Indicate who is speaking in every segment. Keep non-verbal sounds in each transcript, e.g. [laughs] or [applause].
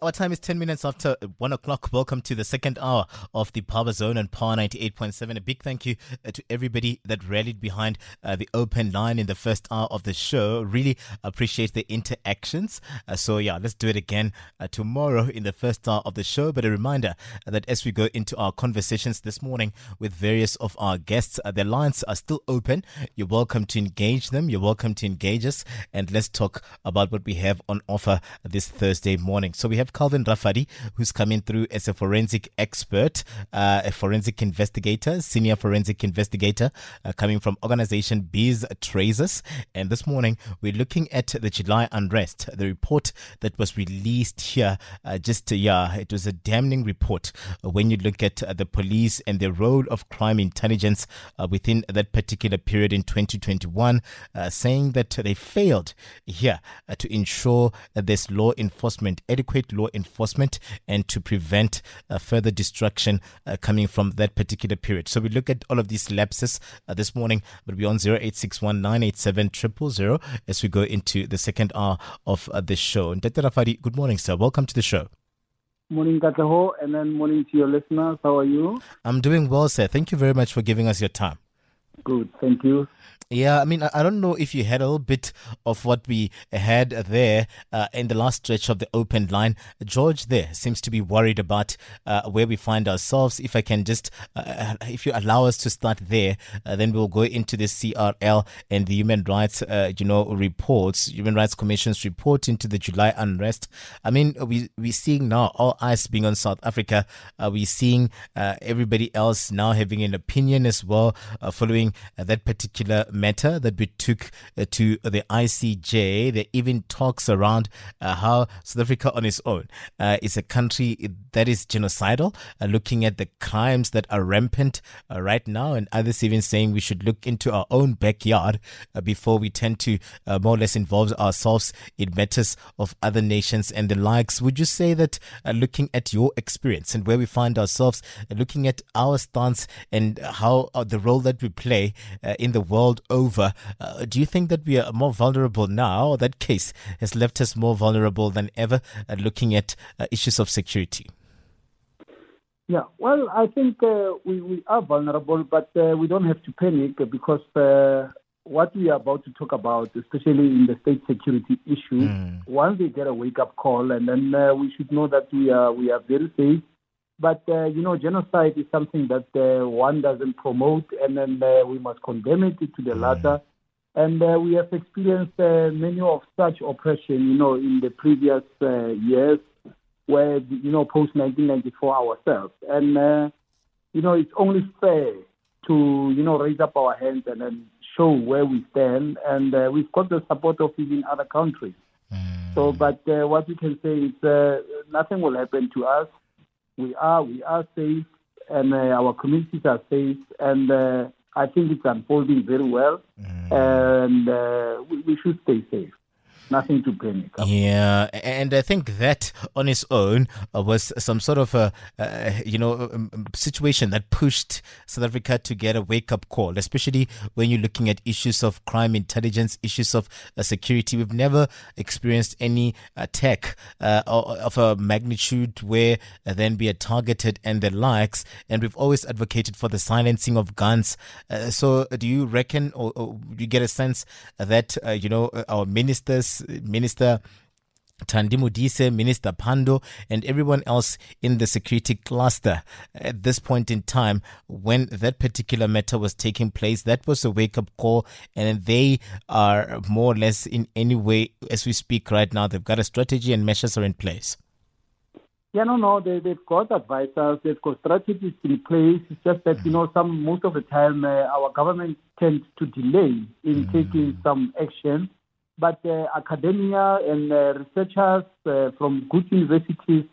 Speaker 1: Our time is 10 minutes after 1 o'clock. Welcome to the second hour of the Power Zone on Power 98.7. A big thank you uh, to everybody that rallied behind uh, the open line in the first hour of the show. Really appreciate the interactions. Uh, so, yeah, let's do it again uh, tomorrow in the first hour of the show. But a reminder that as we go into our conversations this morning with various of our guests, uh, the lines are still open. You're welcome to engage them. You're welcome to engage us. And let's talk about what we have on offer this Thursday morning. So, we have have Calvin Rafadi, who's coming through as a forensic expert, uh, a forensic investigator, senior forensic investigator, uh, coming from organization Bizz Tracers. And this morning, we're looking at the July unrest, the report that was released here uh, just, yeah, it was a damning report uh, when you look at uh, the police and the role of crime intelligence uh, within that particular period in 2021, saying that they failed here to ensure that there's law enforcement, adequate law enforcement and to prevent uh, further destruction uh, coming from that particular period. So we look at all of these lapses uh, this morning, but we're on 0861 as we go into the second hour of uh, the show. Ndete Rafadi, good morning, sir. Welcome to the show.
Speaker 2: Morning, Katleho, and then morning to your listeners. How are you?
Speaker 1: I'm doing well, sir. Thank you very much for giving us your time.
Speaker 2: Good, thank you.
Speaker 1: Yeah, I mean, I don't know if you had a little bit of what we had there uh, in the last stretch of the open line. George there seems to be worried about uh, where we find ourselves. If I can just, uh, uh if you allow us to start there, uh, then we'll go into the CRL and the human rights, uh, you know, reports, human rights commission's report into the July unrest. I mean, we we're seeing now all eyes being on South Africa. we're seeing everybody else now having an opinion as well, following that particular matter that we took uh, to the ICJ. There even talks around uh, how South Africa on its own uh, is a country that is genocidal, uh, looking at the crimes that are rampant uh, right now, and others even saying we should look into our own backyard uh, before we tend to more or less involve ourselves in matters of other nations and the likes. Would you say that looking at your experience and where we find ourselves, looking at our stance and how the role that we play in the world over. Uh, do you think that we are more vulnerable now, that case has left us more vulnerable than ever uh, looking at uh, issues of security?
Speaker 2: Yeah, well, I think uh, we, we are vulnerable, but uh, we don't have to panic because uh, what we are about to talk about, especially in the state security issue, mm. once they get a wake up call, and then we should know that we are we are very safe but, uh, you know, genocide is something that uh, one doesn't promote, and then uh, we must condemn it to the mm. latter. And uh, we have experienced uh, many of such oppression, you know, in the previous uh, years, where, you know, post 1994 ourselves. And, you know, it's only fair to, you know, raise up our hands and then show where we stand. And we've got the support of even other countries. Mm. So, but what we can say is nothing will happen to us we are we are safe and uh, our communities are safe and uh, I think it's unfolding very well mm. and uh, we, we should stay safe nothing to panic. About.
Speaker 1: Yeah, and I think that on its own uh, was some sort of a you know um, um, situation that pushed South Africa to get a wake up call, especially when you're looking at issues of crime intelligence, issues of uh, security. We've never experienced any attack uh, of a magnitude where then be a targeted and the likes, and we've always advocated for the silencing of guns. So, do you reckon, or, or, you get a sense that you know our ministers Minister Thandi Modise, Minister Pandor, and everyone else in the security cluster at this point in time when that particular matter was taking place. That was a wake up call, and they are more or less in any way, as we speak right now, they've got a strategy and measures are in place.
Speaker 2: Yeah, no, no, they, they've got advisors, they've got strategies in place. It's just that, you know, some most of the time uh, our government tends to delay in mm. taking some action but uh, academia and uh, researchers uh, from good universities,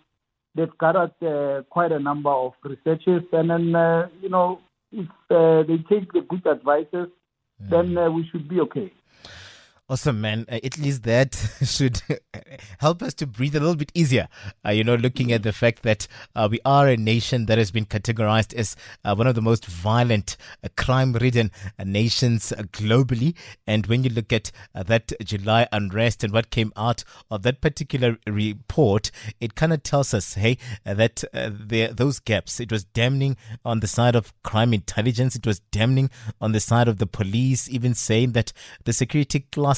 Speaker 2: they've gathered uh, quite a number of researchers. And then, uh, you know, if uh, they take the good advices, mm. then we should be okay.
Speaker 1: Awesome, man. Uh, at least that [laughs] should [laughs] help us to breathe a little bit easier. Uh, you know, looking at the fact that uh, we are a nation that has been categorized as uh, one of the most violent, uh, crime ridden uh, nations globally. And when you look at that July unrest and what came out of that particular report, it kind of tells us, hey, that there, those gaps, it was damning on the side of crime intelligence, it was damning on the side of the police, even saying that the security class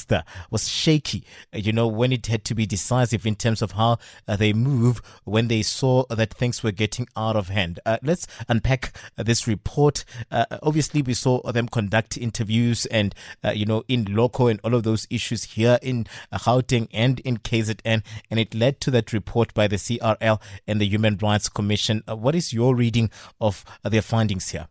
Speaker 1: was shaky, uh, you know, when it had to be decisive in terms of how uh, they move when they saw that things were getting out of hand. Uh, let's unpack uh, this report. Uh, obviously, we saw them conduct interviews and, uh, you know, in local and all of those issues here in Gauteng and in KZN, and it led to that report by the CRL and the Human Rights Commission. what is your reading of their findings here?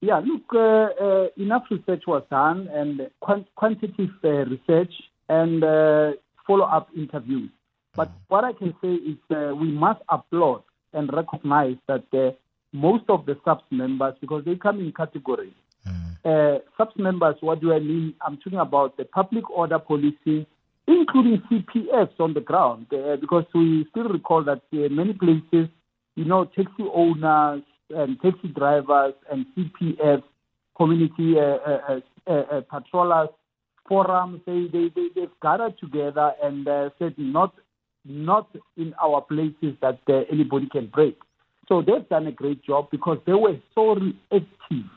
Speaker 2: Yeah, look, uh, uh, enough research was done and quant- quantitative uh, research and uh, follow-up interviews. But what I can say is uh, we must applaud and recognize that uh, most of the SAPS members, because they come in categories, mm. SAPS members, what do I mean? I'm talking about the public order policing, including CPFs on the ground, because we still recall that many places, you know, taxi owners, and taxi drivers and CPF, community uh, uh, uh, uh, patrollers, forums, they, they, they, they've gathered together and uh, said not, not in our places that uh, anybody can break. So they've done a great job because they were so reactive.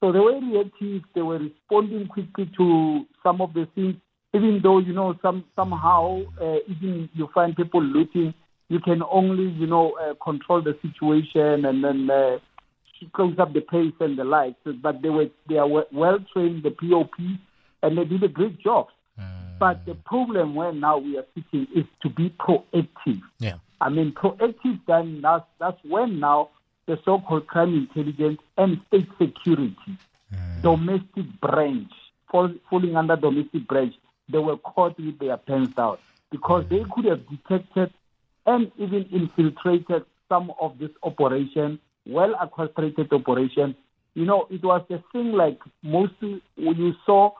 Speaker 2: So they were reactive, they were responding quickly to some of the things, even though, you know, some somehow, even you find people looting you can only, you know, uh, control the situation and then uh, close up the pace and the lights. But they were they are well trained, the POP, and they did a great job. Mm. But the problem where now we are sitting is to be proactive.
Speaker 1: Yeah.
Speaker 2: I mean, proactive. Then that's that's when now the so-called crime intelligence and state security, mm. domestic branch, fall, falling under domestic branch, they were caught with their pens out because mm. they could have detected and even infiltrated some of this operation, well orchestrated operation. You know, it was a thing like mostly you saw,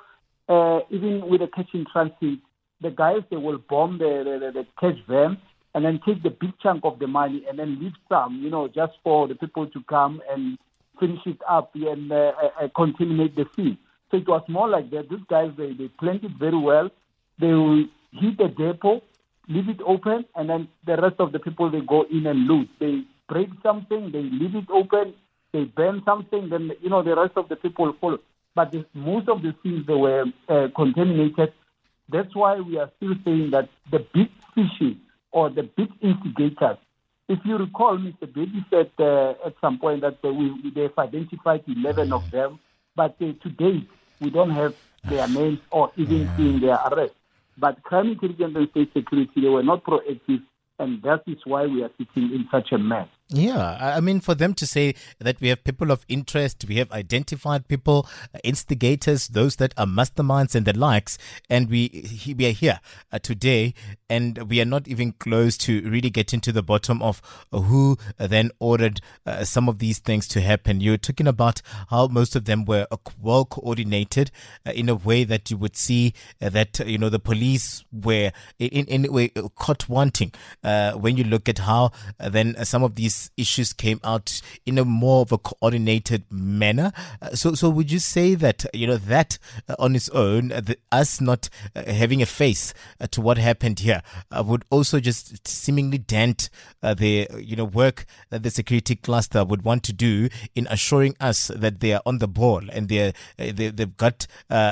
Speaker 2: uh, even with the cash in transit, the guys they will bomb the, the, the cash van and then take the big chunk of the money and then leave some, you know, just for the people to come and finish it up and uh, uh, contaminate the scene. So it was more like that. These guys, they, they planned it very well. They will hit the depot leave it open, and then the rest of the people they go in and loot. They break something, they leave it open, they burn something, then you know the rest of the people follow. But the, most of the things they were uh, contaminated. That's why we are still saying that the big fishes or the big instigators. If you recall, Mr. Baby said uh, at some point that uh, we, they've identified 11 of them, but uh, to date we don't have their names or even seeing their arrest. But crime intelligence and state security, they were not proactive, and that is why we are sitting in such a mess.
Speaker 1: Yeah, I mean, for them to say that we have people of interest, we have identified people, uh, instigators, those that are masterminds and the likes, and we we are here uh, today, and we are not even close to really getting to the bottom of who then ordered uh, some of these things to happen. You're talking about how most of them were uh, well coordinated uh, in a way that you would see uh, that you know the police were in in way caught wanting when you look at how then some of these issues came out in a more of a coordinated manner. Uh, so, so would you say that you know that uh, on its own, uh, the, us not uh, having a face uh, to what happened here would also just seemingly dent the you know work that the security cluster would want to do in assuring us that they are on the ball and they're, they they've got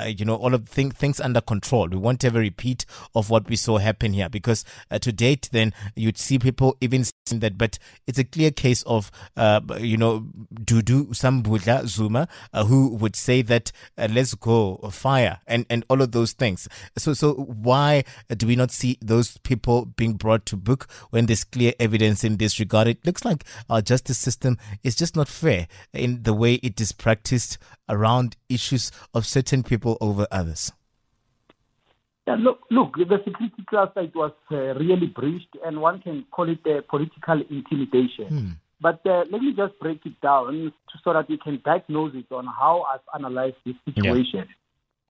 Speaker 1: you know all of thing, things under control. We won't have a repeat of what we saw happen here because to date, then you'd see people even saying that, but it's a clear case of, uh, you know, Dudu Sambudla Zuma, uh, who would say that uh, let's go fire and, and all of those things. So, so why do we not see those people being brought to book when there's clear evidence in this regard? It looks like our justice system is just not fair in the way it is practiced around issues of certain people over others.
Speaker 2: Yeah, look, look, the security it was uh, really breached, and one can call it uh, political intimidation. Hmm. But uh, let me just break it down so that we can diagnose it on how I've analyzed this situation.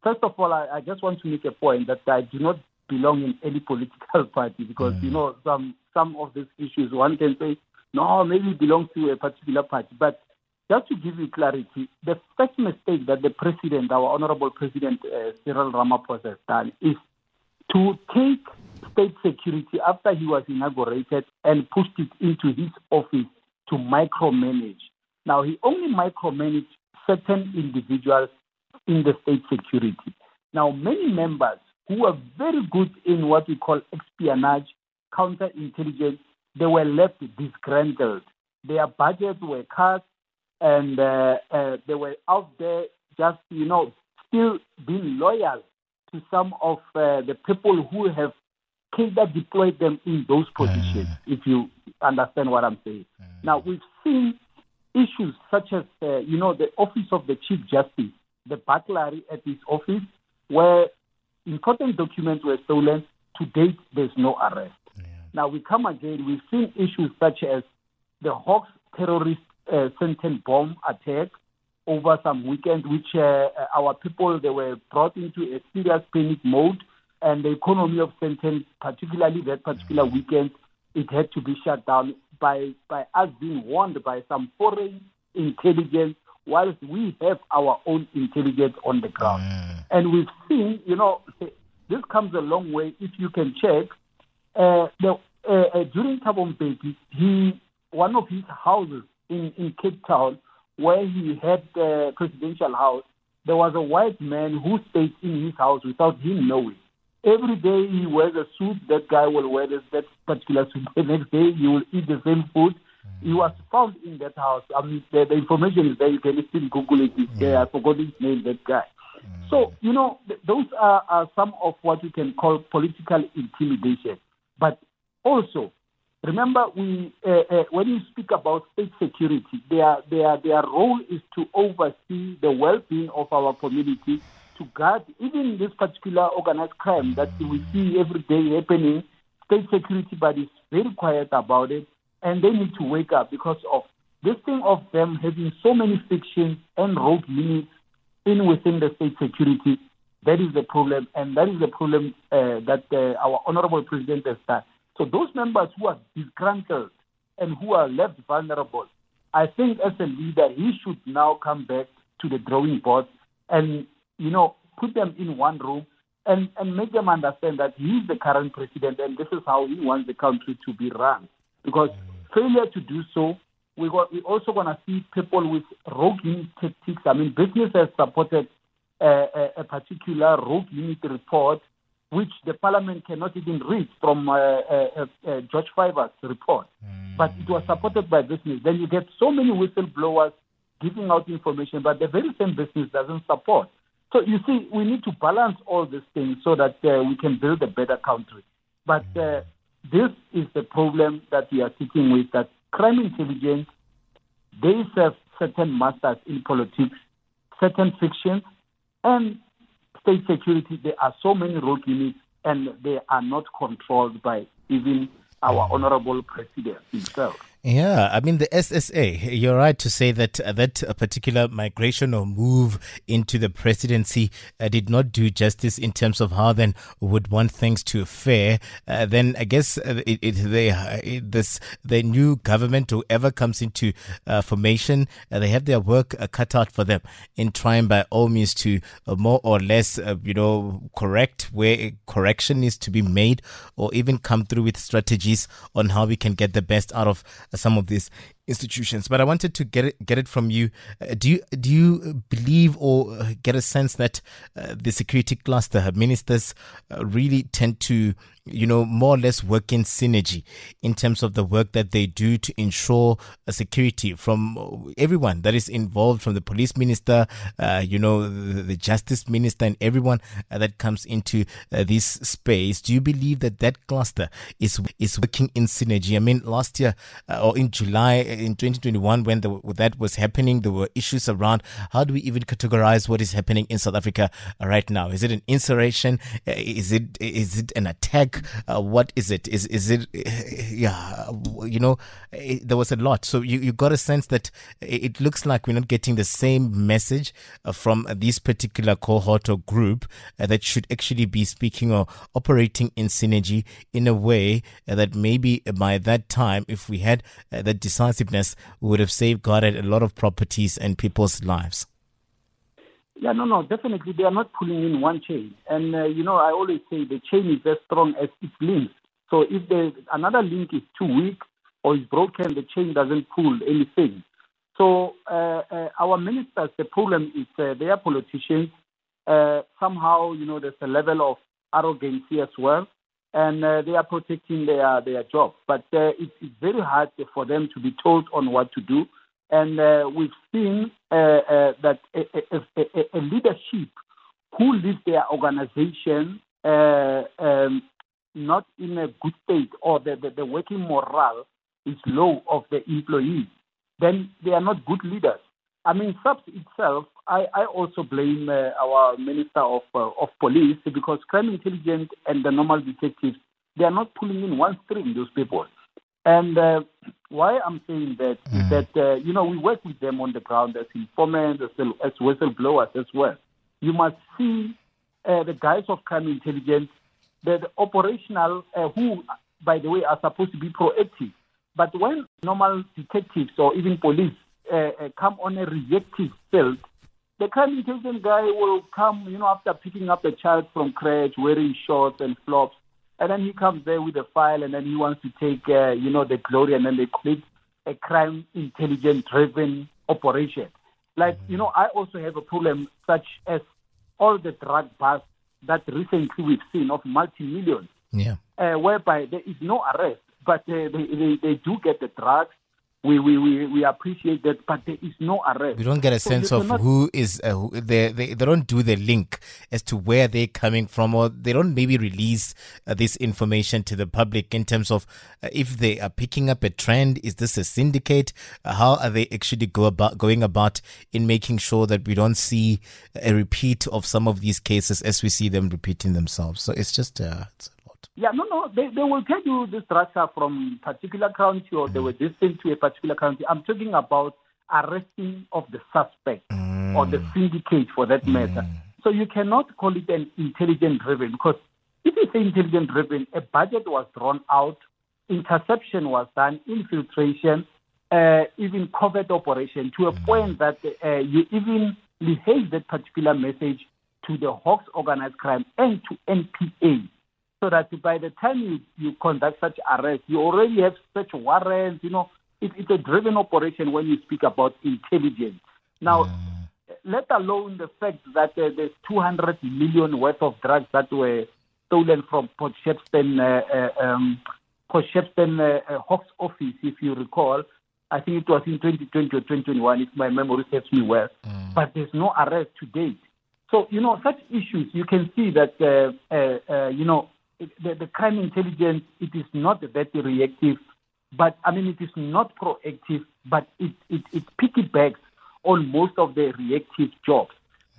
Speaker 2: first of all, I, I, just want to make a point that I do not belong in any political [laughs] party because mm. you know some some of these issues one can say no maybe belongs to a particular party, but just to give you clarity, the first mistake that the president, our honorable president uh, Cyril Ramaphosa, has done is to take state security after he was inaugurated and pushed it into his office to micromanage. Now, he only micromanaged certain individuals in the state security. Now, many members who were very good in what we call espionage, counterintelligence, they were left disgruntled. Their budgets were cut, and uh, uh, they were out there just, you know, still being loyal to some of uh, the people who have Keda deployed them in those positions, uh, if you understand what I'm saying. Uh, now, we've seen issues such as, uh, you know, the Office of the Chief Justice, the burglary at his office, where important documents were stolen. To date, there's no arrest. Yeah. Now, we come again, we've seen issues such as the Hawks terrorist uh, bomb attack over some weekend, which uh, uh, our people they were brought into a serious panic mode, and the economy of Sandton, particularly that particular weekend, it had to be shut down by by us being warned by some foreign intelligence, whilst we have our own intelligence on the ground. Mm. And we've seen, you know, this comes a long way if you can check. Uh, the, uh, uh, during Thabo Mbeki, he one of his houses in, in Cape Town where he had the presidential house, there was a white man who stayed in his house without him knowing. Every day he wears a suit, that guy will wear this, that particular suit. The next day he will eat the same food. He was found in that house. I mean, the, the information is there. You can still Google it. It's there. I forgot his name, that guy. Mm. So, you know, th- those are, are some of what you can call political intimidation. But also, Remember, we uh, uh, when you speak about state security, their their their role is to oversee the well-being of our community, to guard even this particular organized crime that we see every day happening. State security, but is very quiet about it, and they need to wake up because of this thing of them having so many fictions and rogue units in within the state security. That is the problem, and that is the problem uh, that uh, our honorable president has done so those members who are disgruntled and who are left vulnerable, I think as a leader, he should now come back to the drawing board and, you know, put them in one room and, and make them understand that he is the current president and this is how he wants the country to be run. Because failure to do so, we got, we're also going to see people with rogue tactics. I mean, business has supported a, a, a particular rogue unit report which the parliament cannot even read from uh, uh, uh, George Fivaz's report. Mm. But it was supported by business. Then you get so many whistleblowers giving out information, but the very same business doesn't support. So you see, we need to balance all these things so that uh, we can build a better country. But uh, this is the problem that we are sitting with, that crime intelligence, they serve certain masters in politics, certain fictions, and state security, there are so many rogue units and they are not controlled by even our mm. honorable president himself.
Speaker 1: Yeah, I mean the SSA. You're right to say that uh, that particular migration or move into the presidency uh, did not do justice in terms of how then would want things to fare. Uh, then I guess uh, it, it, they it, this the new government, whoever comes into uh, formation, uh, they have their work cut out for them in trying by all means to more or less, you know, correct where correction needs to be made, or even come through with strategies on how we can get the best out of some of these institutions. But I wanted to get it get it from you. Uh, do you do you believe or uh, get a sense that uh, the security cluster ministers uh, really tend to you know, more or less work in synergy in terms of the work that they do to ensure security from everyone that is involved, from the police minister, uh, you know, the, the, justice minister, and everyone uh, that comes into uh, this space. Do you believe that that cluster is is working in synergy? I mean, last year uh, or in July in 2021, when the, that was happening, there were issues around how do we even categorize what is happening in South Africa right now? Is it an insurrection? Uh, is it is it an attack? Uh, what is it? Is is it? Yeah. you know, it, there was a lot. So you, you got a sense that it looks like we're not getting the same message uh, from this particular cohort or group uh, that should actually be speaking or operating in synergy in a way uh, that maybe by that time, if we had uh, that decisiveness, we would have safeguarded a lot of properties and people's lives.
Speaker 2: Yeah, no, no, definitely they are not pulling in one chain. And, uh, you know, I always say the chain is as strong as its links. So if the, another link is too weak or is broken, the chain doesn't pull anything. So uh, uh, our ministers, the problem is uh, they are politicians. Uh, somehow, you know, there's a level of arrogancy as well, and uh, they are protecting their their job. But uh, it, it's very hard for them to be told on what to do. And we've seen that a, a, a, leadership who leads their organization um, not in a good state or the, the, the working morale is low of the employees, then they are not good leaders. I mean, SAPS itself, I, I also blame uh, our Minister of, uh, of Police because crime intelligence and the normal detectives, they are not pulling in one string, those people. And uh, why I'm saying that mm. is that, uh, you know, we work with them on the ground as informants, as, as whistleblowers as well. You must see uh, the guys of crime intelligence the, the operational, uh, who, by the way, are supposed to be proactive. But when normal detectives or even police uh, uh, come on a reactive field, the crime intelligence guy will come, you know, after picking up the child from crèche, wearing shorts and flops, and then he comes there with a file, and then he wants to take, uh, you know, the glory, and then they call a crime intelligence driven operation. Like, you know, I also have a problem such as all the drug busts that recently we've seen of multi-millions,
Speaker 1: yeah.
Speaker 2: uh, whereby there is no arrest, but uh, they, they, they do get the drugs, we, we, we, we appreciate that, but there is no arrest.
Speaker 1: We don't get a so sense of who is, uh, who, they, they, they don't do the link as to where they're coming from, or they don't maybe release uh, this information to the public in terms of uh, if they are picking up a trend. Is this a syndicate? Uh, how are they actually go about, going about in making sure that we don't see a repeat of some of these cases as we see them repeating themselves? So it's just, uh, it's
Speaker 2: yeah, no, no. They, they will tell you this drugs are from particular county or they were destined to a particular county. I'm talking about arresting of the suspect mm. or the syndicate for that mm. matter. So you cannot call it an intelligent driven because if you say intelligent driven, a budget was drawn out, interception was done, infiltration, uh, even covert operation to a mm. point that uh, you even behave that particular message to the Hawks organized crime and to NPA so that by the time you, you conduct such arrest, you already have such warrants. You know, it, it's a driven operation when you speak about intelligence. Now, mm. let alone the fact that uh, there's 200 million worth of drugs that were stolen from Port Shepstone, uh, uh, um, Port Shepstone uh, uh, Hawks office, if you recall. I think it was in 2020 or 2021, if my memory serves me well. Mm. But there's no arrest to date. So, you know, such issues, you can see that, uh, uh, uh, you know, the, the crime intelligence, it is not that reactive, but I mean, it is not proactive, but it, it, it piggybacks on most of the reactive jobs.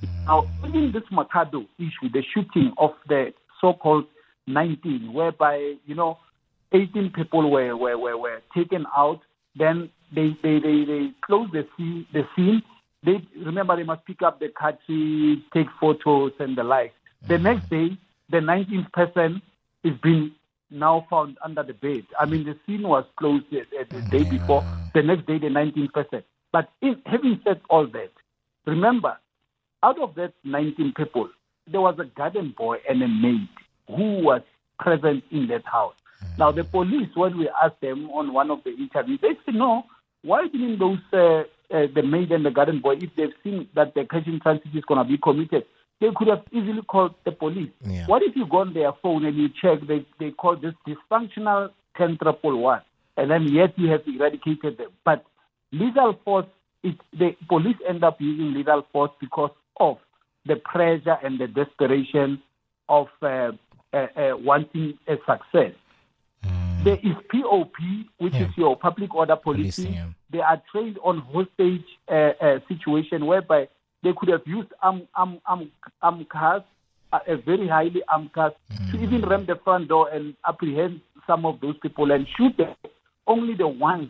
Speaker 2: Mm. Now, even this Makhado issue, the shooting of the so-called 19, whereby, you know, 18 people were, were, were, were taken out, then they, they, they, they closed the scene, the scene. They remember they must pick up the cartridge, take photos and the like. The mm. next day, the 19th person is being now found under the bed. I mean, the scene was closed the, the day before. The next day, the 19%. But in, having said all that, remember, out of that 19 people, there was a garden boy and a maid who was present in that house. Now, the police, when we asked them on one of the interviews, they said, no, why didn't those, uh, uh, the maid and the garden boy, if they've seen that the catching transit is going to be committed, they could have easily called the police.
Speaker 1: Yeah.
Speaker 2: What if you go on their phone and you check, they, they call this dysfunctional 10 one, and then yet you have eradicated them. But lethal force, it, the police end up using lethal force because of the pressure and the desperation of uh, uh, uh, wanting a success.
Speaker 1: Mm.
Speaker 2: There is POP, which
Speaker 1: yeah.
Speaker 2: is your public order policy.
Speaker 1: Yeah.
Speaker 2: They are trained on hostage uh, uh, situation whereby they could have used arm, arm, arm, arm cars, a very highly armed cars, mm. to even ram the front door and apprehend some of those people and shoot them only the ones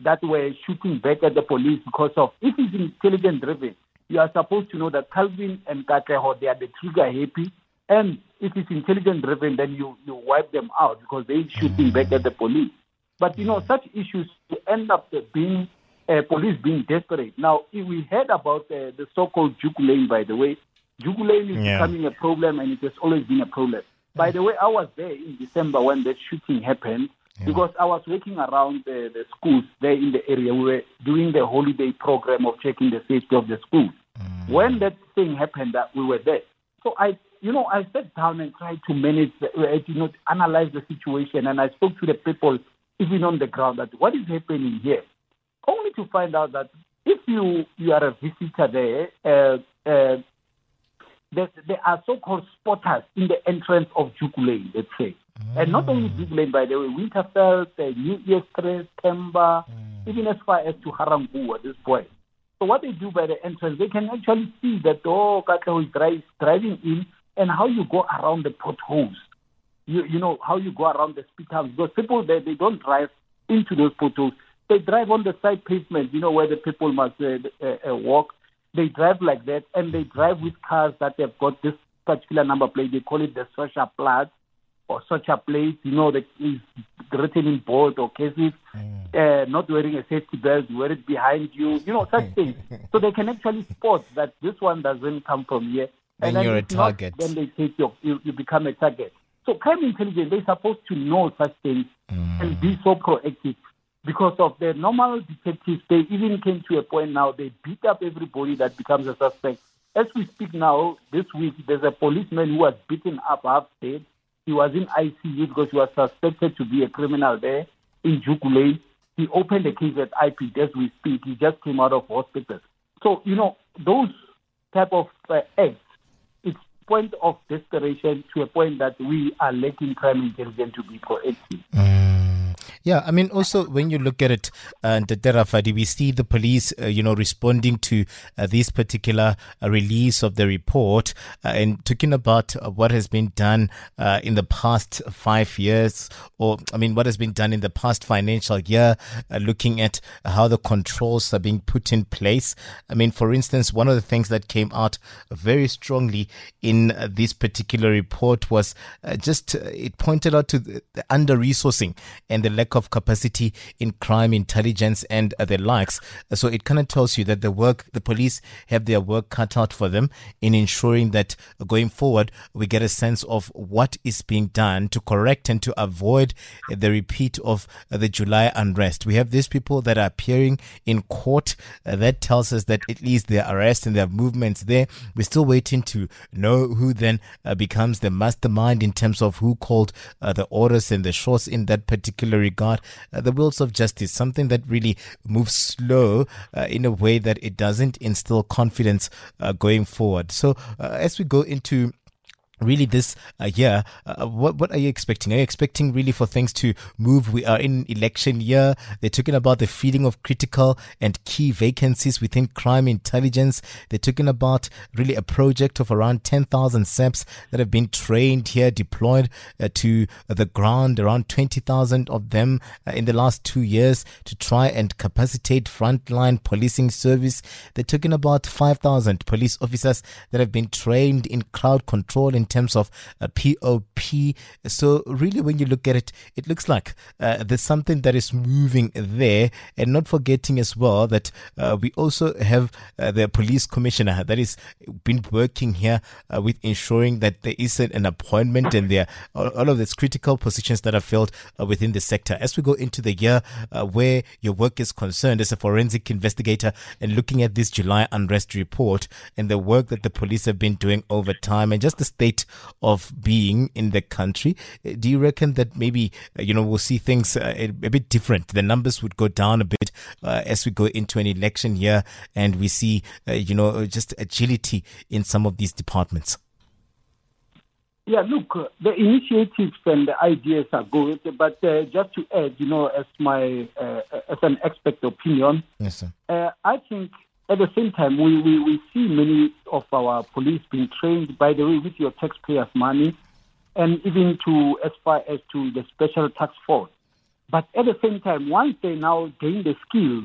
Speaker 2: that were shooting back at the police because of if it's intelligence driven, you are supposed to know that Calvin and Katleho, they are the trigger happy. And if it's intelligence driven, then you, you wipe them out because they're shooting back at the police. But you know, such issues end up being uh, police being desperate. Now, if we heard about uh, the so-called Juku lane, by the way, Juku lane is yeah. becoming a problem, and it has always been a problem. By the way, I was there in December when that shooting happened yeah. because I was working around the, the, schools there in the area. We were doing the holiday program of checking the safety of the schools. Mm. When that thing happened, that we were there. So I, you know, I sat down and tried to manage, uh, you know, analyze the situation, and I spoke to the people even on the ground that what is happening here, only to find out that if you you are a visitor there, uh, uh, there, there, are so-called spotters in the entrance of Juku let's say. Mm. And not only Juku by the way, Winterveld, uh, New Year's Crest, Temba, mm. even as far as to Harangu at this point. So what they do by the entrance, they can actually see that, oh, Katleho is drive, driving in and how you go around the potholes. You, you know, how you go around the speed humps. Because people, they, they don't drive into those potholes. They drive on the side pavement, you know, where the people must uh, uh, uh, walk they drive like that, and they drive with cars that have got this particular number plate. They call it the social plate or social plate. You know, that is written in bold or cases. Mm. Uh, not wearing a safety belt, wear it behind you. You know, such things. [laughs] So they can actually spot that this one doesn't come from here.
Speaker 1: And, and you're a target.
Speaker 2: Not, then they take you, you, you become a target. So crime intelligence, they're supposed to know such things mm. and be so proactive because of the normal detectives, they even came to a point now they beat up everybody that becomes a suspect. As we speak now, this week, there's a policeman who was beaten up half dead. He was in ICU because he was suspected to be a criminal there in Jukulay. He opened a case at IP as we speak. He just came out of hospital. So, you know, those type of uh, acts, it's point of desperation to a point that we are lacking crime intelligence to be proactive.
Speaker 1: Mm. Yeah, I mean, also when you look at it, and uh, Terafadi, we see the police, uh, you know, responding to uh, this particular uh, release of the report uh, and talking about uh, what has been done in the past five years, or I mean, what has been done in the past financial year, looking at how the controls are being put in place. I mean, for instance, one of the things that came out very strongly in this particular report was just it pointed out to the, the under resourcing and the lack of capacity in crime intelligence and the likes. So it kind of tells you that the work, the police have their work cut out for them in ensuring that going forward, we get a sense of what is being done to correct and to avoid the repeat of the July unrest. We have these people that are appearing in court. Uh, that tells us that at least their arrest and their movements there. We're still waiting to know who then uh, becomes the mastermind in terms of who called uh, the orders and the shots in that particular regard uh, the wheels of justice, something that really moves slow uh, in a way that it doesn't instill confidence uh, going forward. So uh, as we go into really this uh, year uh, what what are you expecting? Are you expecting really for things to move? We are in election year. They're talking about the filling of critical and key vacancies within crime intelligence. They're talking about really a project of around 10,000 SEPs that have been trained here deployed uh, to the ground. Around 20,000 of them uh, in the last 2 years to try and capacitate frontline policing service. They're talking about 5,000 police officers that have been trained in crowd control and terms of uh, POP. So really, when you look at it, it looks like uh, there's something that is moving there, and not forgetting as well that uh, we also have uh, the police commissioner that is been working here uh, with ensuring that there isn't an appointment and there all of these critical positions that are filled uh, within the sector. As we go into the year where your work is concerned as a forensic investigator and looking at this July unrest report and the work that the police have been doing over time and just the state of being in the country. Uh, do you reckon that maybe, uh, you know, we'll see things uh, a, a, bit different? The numbers would go down a bit uh, as we go into an election year and we see, uh, you know, just agility in some of these departments?
Speaker 2: Yeah, look, the initiatives and the ideas are good, but uh, just to add, you know, as my uh, as an expert opinion,
Speaker 1: yes, sir.
Speaker 2: Uh, I think at the same time, we, we, we see many of our police being trained, by the way, with your taxpayers' money, and even to as far as to the special task force. But at the same time, once they now gain the skills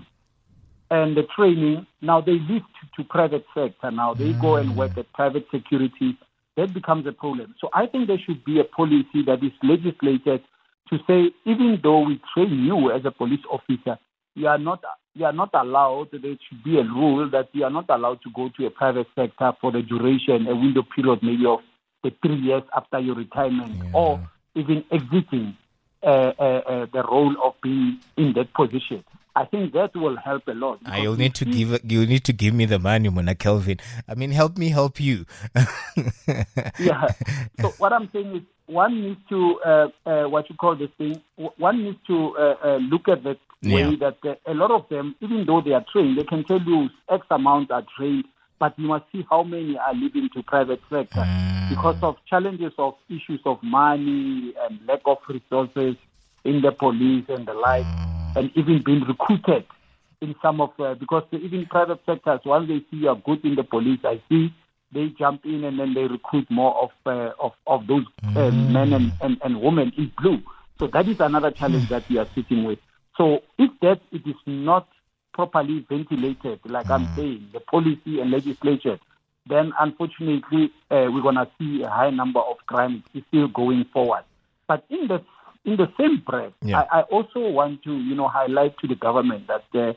Speaker 2: and the training, now they lift to private sector. Now they go and work at private security. That becomes a problem. So I think there should be a policy that is legislated to say, even though we train you as a police officer, you are not you are not allowed. There should be a rule that you are not allowed to go to a private sector for the duration, a window period maybe of the three years after your retirement, yeah. or even exiting uh, uh, uh, the role of being in that position. I think that will help a lot.
Speaker 1: Ah, you'll need to give you need to give me the money, Mona Calvin. I mean, help me help you. [laughs]
Speaker 2: yeah. So what I'm saying is, one needs to uh, uh, what you call this thing. One needs to uh, uh look at that way that uh, a lot of them, even though they are trained, they can tell you X amount are trained, but you must see how many are leaving to private sector mm. because of challenges of issues of money and lack of resources in the police and the like. Mm and even being recruited in some of uh, because even private sectors once they see you are good in the police, I see they jump in and then they recruit more of uh, of of those uh, mm. men and, and, and women in blue. So that is another challenge mm. that we are sitting with. So if that it is not properly ventilated, like mm. I'm saying, the policy and legislature, then unfortunately uh, we're gonna see a high number of crimes still going forward. But in the in the same breath, yeah. I, I, also want to, you know, highlight to the government that, uh,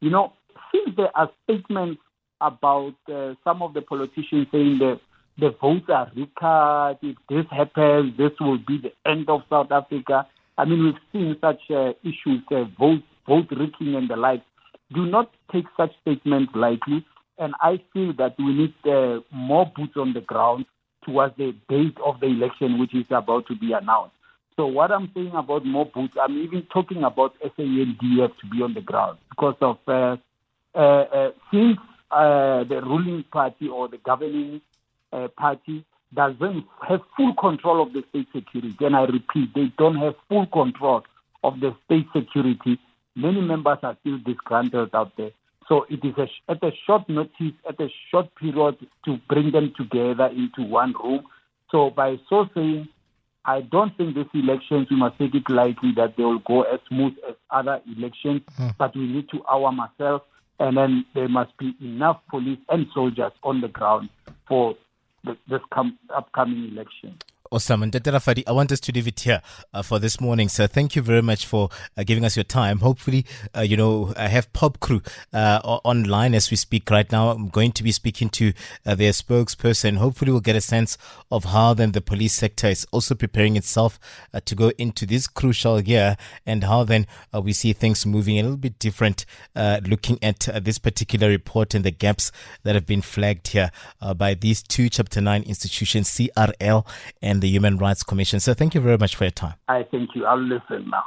Speaker 2: you know, since there are statements about uh, some of the politicians saying that the votes are recast, if this happens, this will be the end of South Africa. I mean, we've seen such uh, issues, uh, vote, vote rigging and the like. Do not take such statements lightly. And I feel that we need uh, more boots on the ground towards the date of the election, which is about to be announced. So what I'm saying about more boots, I'm even talking about SANDF to be on the ground because of uh, uh, uh, since uh, the ruling party or the governing uh, party doesn't have full control of the state security, and I repeat, they don't have full control of the state security. Many members are still disgruntled out there. So it is a, at a short notice, at a short period, to bring them together into one room. So by so saying, I don't think these elections, we must take it lightly that they will go as smooth as other elections, mm. but we need to arm ourselves, and then there must be enough police and soldiers on the ground for this come, upcoming election.
Speaker 1: Awesome. And Rafadi, I want us to leave it here uh, for this morning. So thank you very much for uh, giving us your time. Hopefully, uh, you know, I have POPCRU uh, online as we speak right now. I'm going to be speaking to uh, their spokesperson. Hopefully, we'll get a sense of how then the police sector is also preparing itself uh, to go into this crucial year and how then we see things moving a little bit different, looking at this particular report and the gaps that have been flagged here by these two Chapter 9 institutions, CRL and the Human Rights Commission. So thank you very much for your time.
Speaker 2: I thank you. I'll listen now.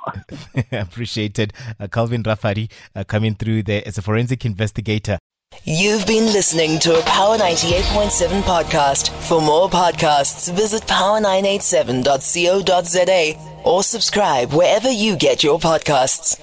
Speaker 2: [laughs]
Speaker 1: Appreciated. Uh, Calvin Rafadi uh, coming through there as a forensic investigator.
Speaker 3: You've been listening to a Power 98.7 podcast. For more podcasts, visit power987.co.za or subscribe wherever you get your podcasts.